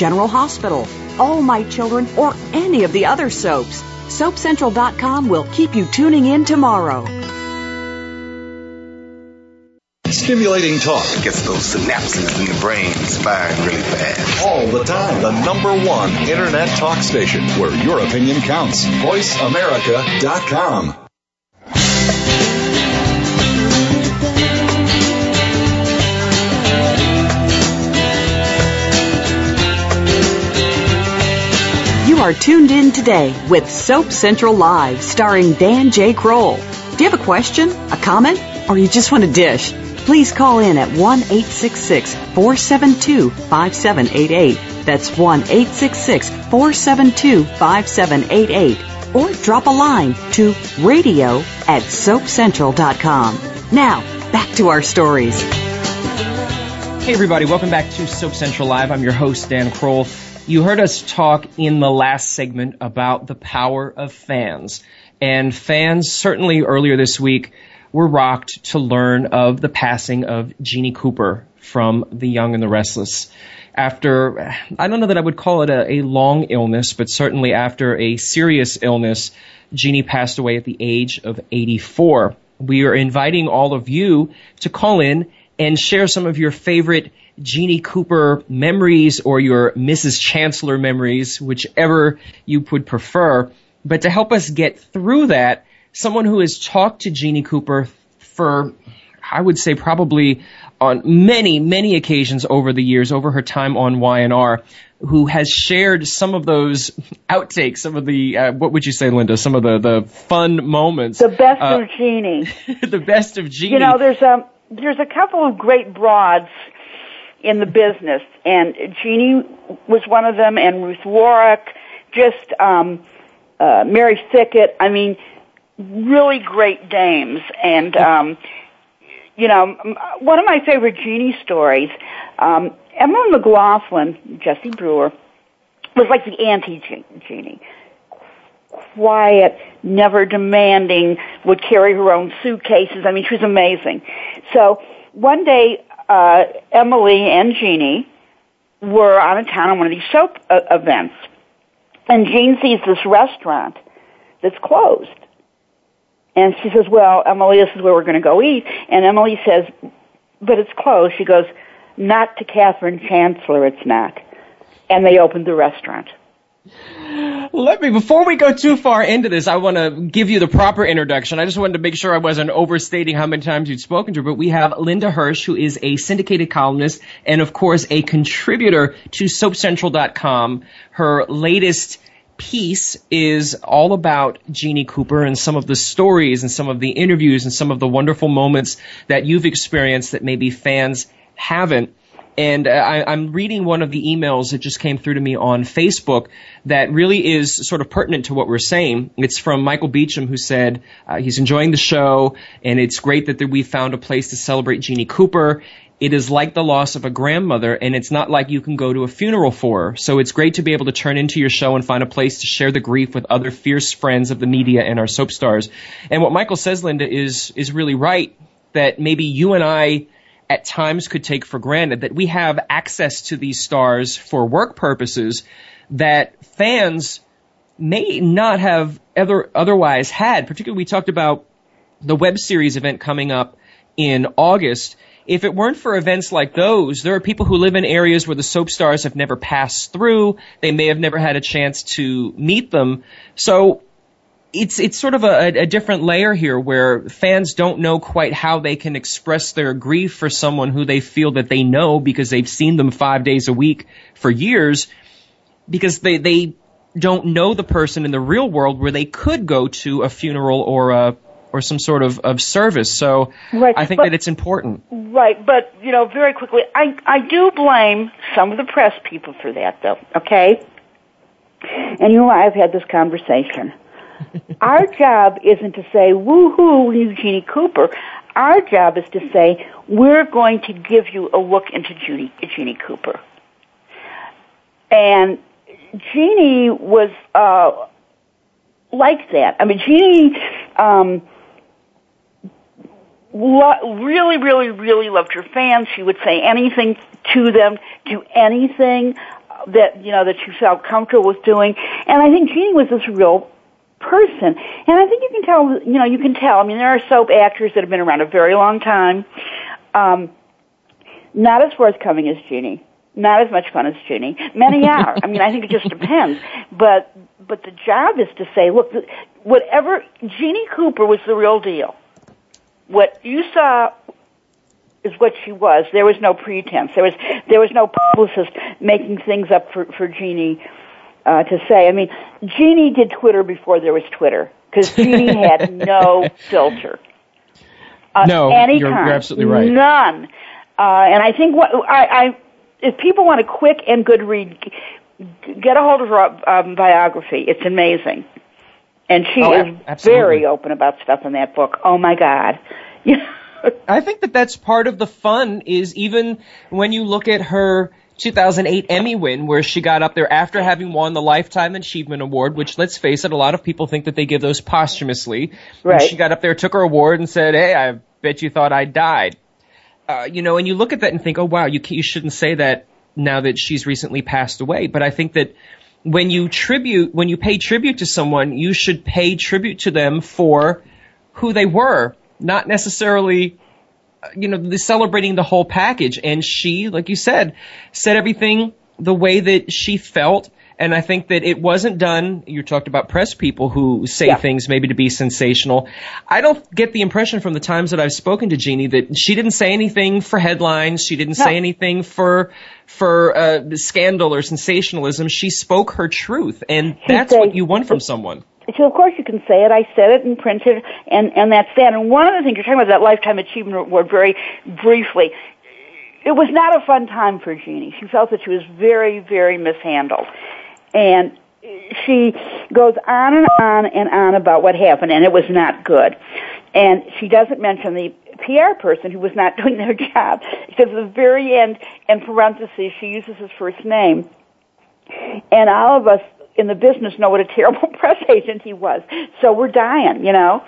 General Hospital, All My Children, or any of the other soaps, SoapCentral.com will keep you tuning in tomorrow. Stimulating talk gets those synapses in the brain firing really fast. all the time. The number one Internet talk station where your opinion counts. VoiceAmerica.com. You are tuned in today with Soap Central Live, starring Dan J. Kroll. Do you have a question, a comment, or you just want a dish? Please call in at 1 866 472 5788. That's 1 866 472 5788. Or drop a line to radio at soapcentral.com. Now, back to our stories. Hey everybody, welcome back to Soap Central Live. I'm your host, Dan Kroll. You heard us talk in the last segment about the power of fans. And fans, certainly earlier this week, were rocked to learn of the passing of Jeannie Cooper from The Young and the Restless. After, I don't know that I would call it a, a long illness, but certainly after a serious illness, Jeannie passed away at the age of 84. We are inviting all of you to call in and share some of your favorite Jeannie Cooper memories or your Mrs. Chancellor memories, whichever you would prefer. But to help us get through that, someone who has talked to Jeannie Cooper for I would say probably on many, many occasions over the years, over her time on Y&R, who has shared some of those outtakes, some of the, uh, what would you say, Lynda? Some of the, the fun moments. The best uh, of Jeannie. the best of Jeannie. You know, there's a, there's a couple of great broads in the business, and Jeannie was one of them, and Ruth Warrick, just, um, uh, Mary Fickett. I mean, really great dames, and, um, you know, one of my favorite Jeannie stories, um, Emma McLaughlin, Jessie Brewer, was like the anti-Jeannie. Quiet, never demanding, would carry her own suitcases. I mean, she was amazing. So one day, uh, Emily and Jeannie were out of town on one of these soap uh, events. And Jean sees this restaurant that's closed. And she says, well, Emily, this is where we're going to go eat. And Emily says, but it's closed. She goes, not to Katherine Chancellor, it's not. And they opened the restaurant. Let me, before we go too far into this, I want to give you the proper introduction. I just wanted to make sure I wasn't overstating how many times you'd spoken to her, but we have Lynda Hirsch, who is a syndicated columnist and of course a contributor to SoapCentral.com. Her latest piece is all about Jeannie Cooper and some of the stories and some of the interviews and some of the wonderful moments that you've experienced that maybe fans haven't. And uh, I, am reading one of the emails that just came through to me on Facebook that really is sort of pertinent to what we're saying. It's from Michael Beecham who said uh, he's enjoying the show and it's great that we found a place to celebrate Jeannie Cooper. It is like the loss of a grandmother and it's not like you can go to a funeral for her. So it's great to be able to turn into your show and find a place to share the grief with other fierce friends of the media and our soap stars. And what Michael says, Lynda, is, is really right that maybe you and I at times could take for granted that we have access to these stars for work purposes that fans may not have ever otherwise had. Particularly, we talked about the web series event coming up in August. If it weren't for events like those, there are people who live in areas where the soap stars have never passed through. They may have never had a chance to meet them. So it's it's sort of a, a, different layer here where fans don't know quite how they can express their grief for someone who they feel that they know because they've seen them five days a week for years because they they don't know the person in the real world where they could go to a funeral or a or some sort of, of service. So right, I think but, that it's important. Right, but you know, very quickly, I I do blame some of the press people for that though, okay? And you and I have had this conversation our job isn't to say, woohoo, Eugenie Cooper. Our job is to say, we're going to give you a look into Judy, Jeannie Cooper. And Jeannie was, uh, like that. I mean, Jeannie, um, lo- really, really, really loved her fans. She would say anything to them, do anything that, you know, that she felt comfortable with doing. And I think Jeannie was this real person. And I think you can tell, you know, you can tell. I mean, there are soap actors that have been around a very long time. Um, not as forthcoming as Jeannie. Not as much fun as Jeannie. Many are. I mean, I think it just depends. But, but the job is to say, look, whatever, Jeannie Cooper was the real deal. What you saw is what she was. There was no pretense. There was, there was no publicist making things up for, for Jeannie uh, to say. I mean, Jeannie did Twitter before there was Twitter because Jeannie had no filter. Uh, no, any you're, kind, you're absolutely right. None. Uh, and I think what I, I, if people want a quick and good read, get a hold of her um, biography. It's amazing, and she oh, is absolutely. very open about stuff in that book. Oh my God. I think that that's part of the fun is even when you look at her 2008 Emmy win where she got up there after having won the Lifetime Achievement Award, which let's face it, a lot of people think that they give those posthumously. Right. And she got up there, took her award and said, hey, I bet you thought I died. Uh, you know, and you look at that and think, oh wow, you, you shouldn't say that now that she's recently passed away. But I think that when you tribute, when you pay tribute to someone, you should pay tribute to them for who they were, not necessarily you know, the celebrating the whole package. And she, like you said, said everything the way that she felt And I think that it wasn't done. You talked about press people who say Yeah. things maybe to be sensational. I don't get the impression from the times that I've spoken to Jeannie that she didn't say anything for headlines. She didn't No. say anything for for uh, scandal or sensationalism. She spoke her truth, and She that's said- what you want from someone. So of course you can say it. I said it and printed, and and that's that. And one of the things you're talking about that lifetime achievement award very briefly. It was not a fun time for Jeannie. She felt that she was very, very mishandled, and she goes on and on and on about what happened, and it was not good. And she doesn't mention the PR person who was not doing their job. Because at the very end, in parentheses, she uses his first name. And all of us in the business know what a terrible press agent he was. So we're dying, you know.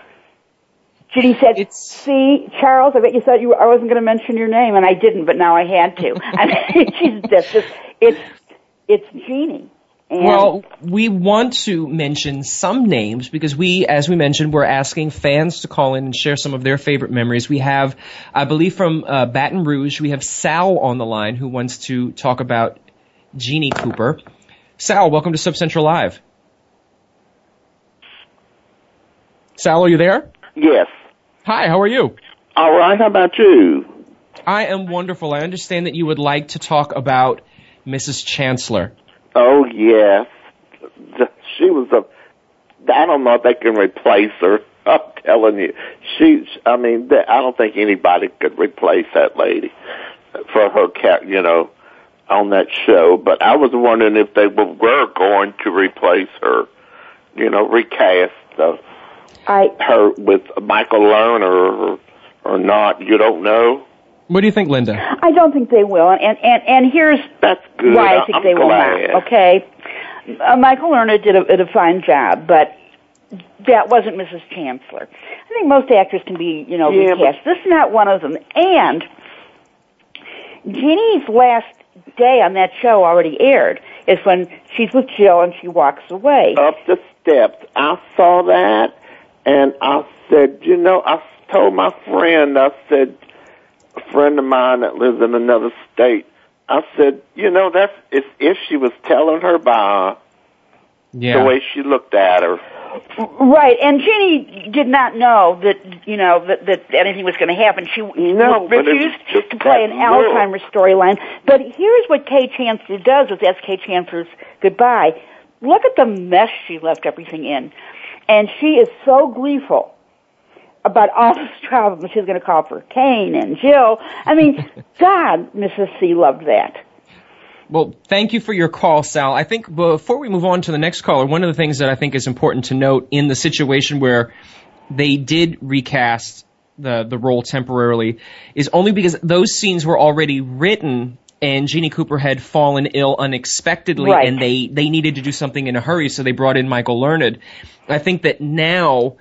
Judy said, "See, Charles, I bet you thought you I wasn't going to mention your name, and I didn't, but now I had to." I mean, she's just, just it's it's Jeannie. And Well, we want to mention some names because we, as we mentioned, we're asking fans to call in and share some of their favorite memories. We have, I believe from uh, Baton Rouge, we have Sal on the line who wants to talk about Jeannie Cooper. Sal, welcome to Soap Central Live. Sal, are you there? Yes. Hi, how are you? All right. How about you? I am wonderful. I understand that you would like to talk about Mrs. Chancellor. Oh yes. She was a. I don't know if they can replace her. I'm telling you, she. I mean, I don't think anybody could replace that lady for her cat. You know, on that show. But I was wondering if they were were going to replace her. You know, recast the, I her with Michael Learned or, or not. You don't know. What do you think, Lynda? I don't think they will. And and and here's That's good. why I think I'm they will not. Okay, uh, Michael Learned did a, did a fine job, but that wasn't Mrs. Chancellor. I think most actors can be, you know, Yeah, but- recast. This is not one of them. And Jeannie's last day on that show already aired is when she's with Jill and she walks away. up the steps. I saw that, and I said, you know, I told my friend, I said, a friend of mine that lives in another state, I said, you know, that's if if she was telling her by Yeah. the way she looked at her. Right, and Jeannie did not know that you know that that anything was going to happen. She No, but it was refused to play an. Alzheimer's storyline. But here's what Kay Chancellor does with that's Kay Chancellor's goodbye. Look at the mess she left everything in, and she is so gleeful about all this trouble. She's going to call for Cane and Jill. I mean, God, Mrs. C loved that. Well, thank you for your call, Sal. I think before we move on to the next caller, one of the things that I think is important to note in the situation where they did recast the the role temporarily is only because those scenes were already written and Jeannie Cooper had fallen ill unexpectedly Right. and they they needed to do something in a hurry so they brought in Michael Learned. I think that now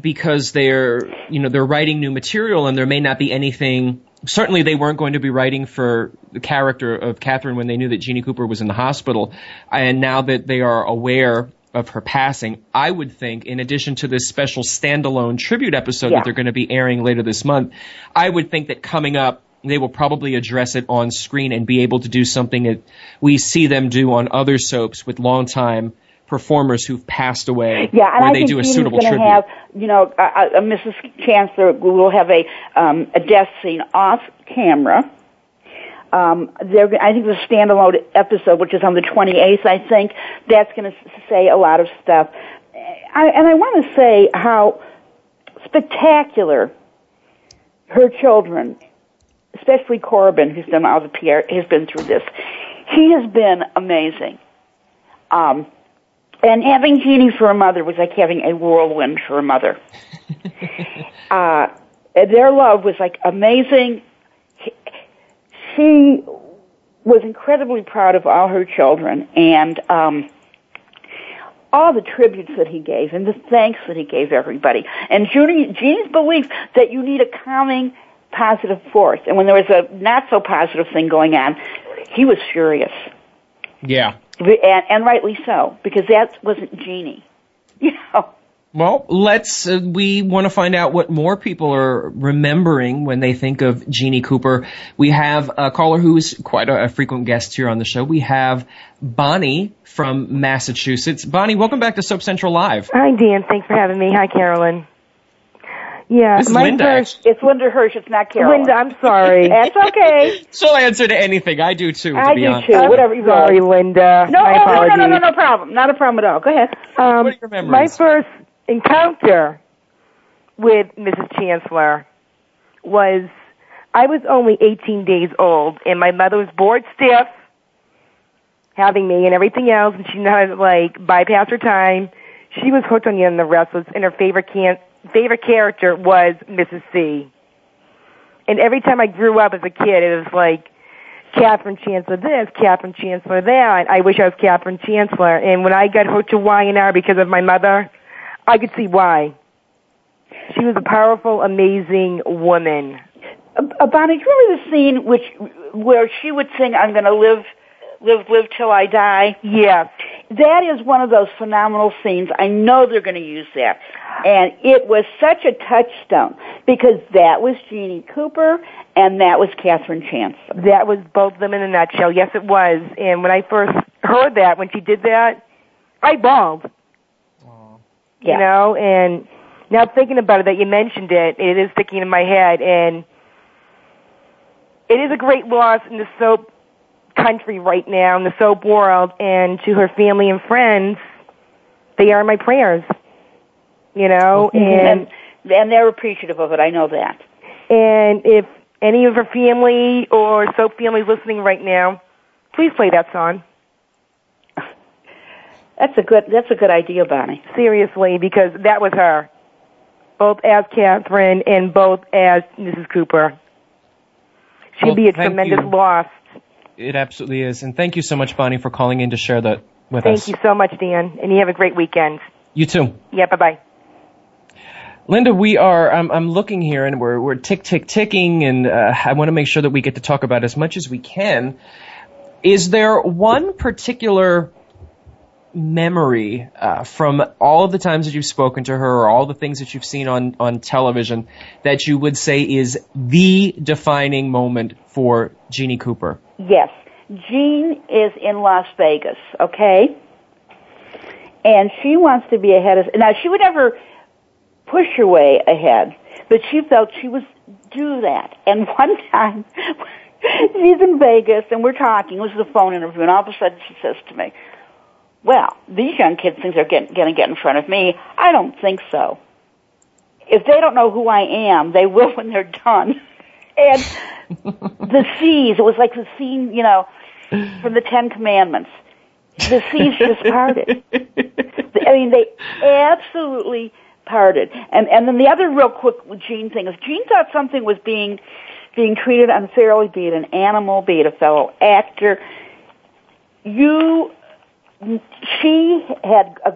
because they're you know they're writing new material and there may not be anything certainly they weren't going to be writing for the character of Katherine when they knew that Jeannie Cooper was in the hospital and now that they are aware of her passing I would think in addition to this special standalone tribute episode Yeah. that they're going to be airing later this month I would think that coming up they will probably address it on screen and be able to do something that we see them do on other soaps with longtime performers who've passed away Yeah, and where I they think do a Jeannie's suitable going to tribute. have, you know, uh, uh, Mrs. Chancellor will have a um, a death scene off camera. Um, there, I think the standalone episode, which is on the 28th, I think that's going to say a lot of stuff. I, and I want to say how spectacular her children, especially Corbin, who's done all the PR, has been through this. He has been amazing. Um, and having Jeannie for a mother was like having a whirlwind for a mother. uh, their love was like amazing. She was incredibly proud of all her children and um, all the tributes that he gave and the thanks that he gave everybody. And Jeannie, Jeannie's belief that you need a calming, positive force. And when there was a not so positive thing going on, he was furious. Yeah. And, and rightly so, because that wasn't Jeannie. You know. Well, let's, uh, we want to find out what more people are remembering when they think of Jeannie Cooper. We have a caller who's quite a, a frequent guest here on the show. We have Bonnie from Massachusetts. Bonnie, welcome back to Soap Central Live. Hi, Dan. Thanks for having me. Hi, Carolyn. Yeah, This is my Lynda, first. actually. It's Lynda Hirsch. It's not Carolyn. Lynda, I'm sorry. That's okay. She'll answer to anything. I do too, to I be do honest. too. Whatever you Sorry, want. Lynda. No, my oh, no, no, no, no, no problem. Not a problem at all. Go ahead. Um, What are your my first encounter with Mrs. Chancellor was I was only 18 days old, and my mother was bored stiff, having me and everything else, and she knew how to like bypass her time. She was hooked on Young and the Restless, and her favorite can favorite character was Mrs. C. And every time I grew up as a kid, it was like Katherine Chancellor this, Katherine Chancellor that. I wish I was Katherine Chancellor. And when I got hooked to Y&R because of my mother, I could see why. She was a powerful, amazing woman. Uh, Bonnie, do you remember the scene which where she would sing "I'm going to live, live, live till I die"? Yes. That is one of those phenomenal scenes. I know they're going to use that, and it was such a touchstone because that was Jeannie Cooper and that was Katherine Chancellor. That was both of them in a nutshell. Yes, it was. And when I first heard that, when she did that, I bawled. Yeah. You know, and now thinking about it, that you mentioned it, it is sticking in my head, and it is a great loss in the soap country right now, in the soap world, and to her family and friends, they are my prayers. You know, and and and they're appreciative of it. I know that. and if any of her family or soap families listening right now, please play that song. That's a good. That's a good idea, Bonnie. Seriously, because that was her, both as Katherine and both as Mrs. Cooper. She'd Well, be a tremendous you. loss. It absolutely is. And thank you so much, Bonnie, for calling in to share that with Thank us. Thank you so much, Dan, and you have a great weekend. You too. Yeah, bye bye. Lynda, we are. I'm, I'm looking here, and we're we're tick tick ticking, and uh, I want to make sure that we get to talk about as much as we can. Is there one particular memory uh, from all of the times that you've spoken to her, or all the things that you've seen on on television, that you would say is the defining moment for Jeannie Cooper? Yes, Jean is in Las Vegas. Okay, and she wants to be ahead of. Now she would never push her way ahead, but she felt she was do that. And one time, she's in Vegas and we're talking. It was a phone interview, and all of a sudden she says to me, "Well, these young kids think they're going to get in front of me. I don't think so. If they don't know who I am, they will when they're done." And the seas, it was like the scene, you know, from the Ten Commandments. The seas just parted. I mean, they absolutely parted. And and then the other real quick Jean thing is Jean thought something was being being treated unfairly, be it an animal, be it a fellow actor. You, she had a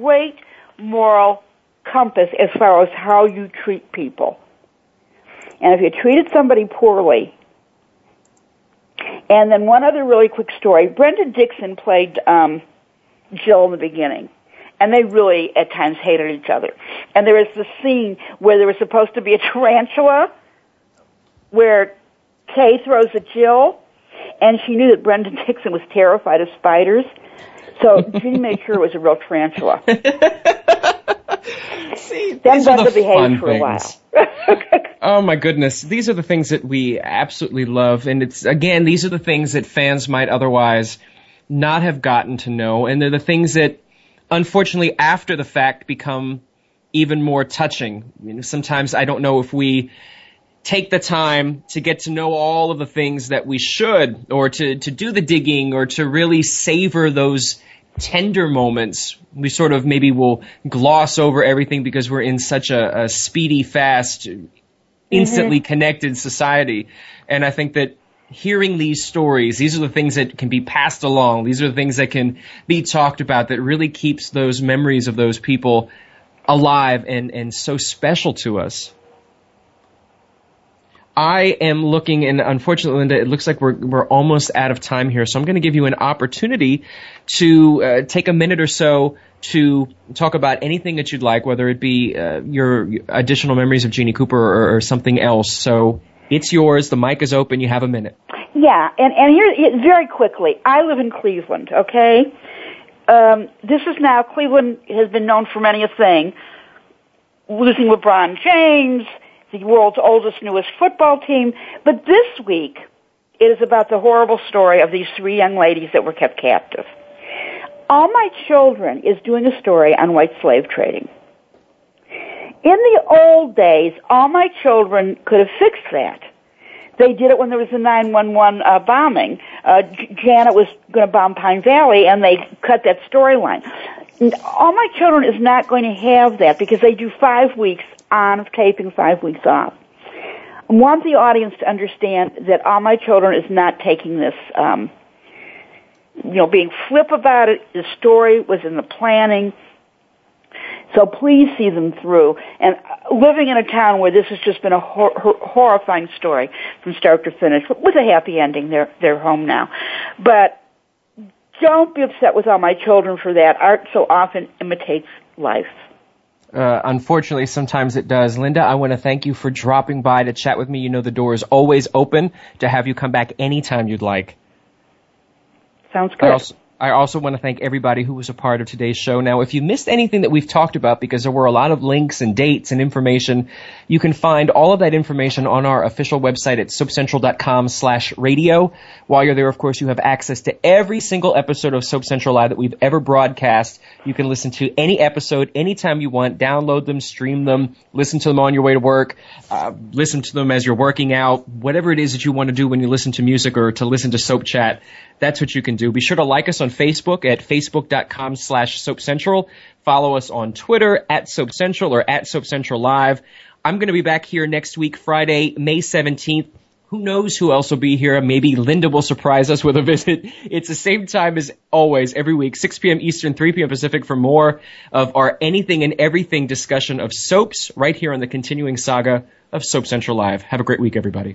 great moral compass as far as how you treat people. And if you treated somebody poorly, and then one other really quick story. Brenda Dickson played um, Jill in the beginning, and they really at times hated each other. And there was this scene where there was supposed to be a tarantula, where Kay throws at Jill, and she knew that Brenda Dickson was terrified of spiders, so she made sure it was a real tarantula. See, these are the fun for a while. things. Oh my goodness. These are the things that we absolutely love. And it's, again, these are the things that fans might otherwise not have gotten to know. And they're the things that, unfortunately, after the fact become even more touching. I mean, sometimes I don't know if we take the time to get to know all of the things that we should, or to, to do the digging, or to really savor those tender moments. We sort of maybe will gloss over everything because we're in such a, a speedy, fast, mm-hmm. instantly connected society. And I think that hearing these stories, these are the things that can be passed along. These are the things that can be talked about that really keeps those memories of those people alive and, and so special to us. I am looking, and unfortunately, Lynda, it looks like we're we're almost out of time here. So I'm going to give you an opportunity to uh, take a minute or so to talk about anything that you'd like, whether it be uh, your additional memories of Jeannie Cooper or, or, something else. So it's yours. The mic is open. You have a minute. Yeah, and and here very quickly. I live in Cleveland. Okay, um, this is now Cleveland has been known for many a thing, losing LeBron James, the world's oldest, newest football team. But this week, it is about the horrible story of these three young ladies that were kept captive. All My Children is doing a story on white slave trading. In the old days, All My Children could have fixed that. They did it when there was a 911 uh, bombing. Uh, J- Janet was going to bomb Pine Valley, and they cut that storyline. All My Children is not going to have that because they do five weeks on of taping, five weeks off. I want the audience to understand that All My Children is not taking this um, you know, being flip about it. The story was in the planning. So please see them through. And living in a town where this has just been a hor- horrifying story from start to finish, with a happy ending, they're they're home now. But don't be upset with all my children for that. Art so often imitates life. Uh, unfortunately, sometimes it does. Lynda, I want to thank you for dropping by to chat with me. You know the door is always open to have you come back anytime you'd like. Sounds good. I also, I also want to thank everybody who was a part of today's show. Now, if you missed anything that we've talked about, because there were a lot of links and dates and information, you can find all of that information on our official website at soapcentral.com slash radio. While you're there, of course, you have access to every single episode of Soap Central Live that we've ever broadcast. You can listen to any episode anytime you want, download them, stream them, listen to them on your way to work, uh, listen to them as you're working out, whatever it is that you want to do when you listen to music or to listen to Soap Chat that's what you can do. Be sure to like us on Facebook at facebook.com slash Soap Central. Follow us on Twitter at Soap Central or at Soap Central Live. I'm going to be back here next week, Friday, May 17th. Who knows who else will be here? Maybe Lynda will surprise us with a visit. It's the same time as always, every week, 6 p.m. Eastern, 3 p.m. Pacific for more of our anything and everything discussion of soaps right here on the continuing saga of Soap Central Live. Have a great week, everybody.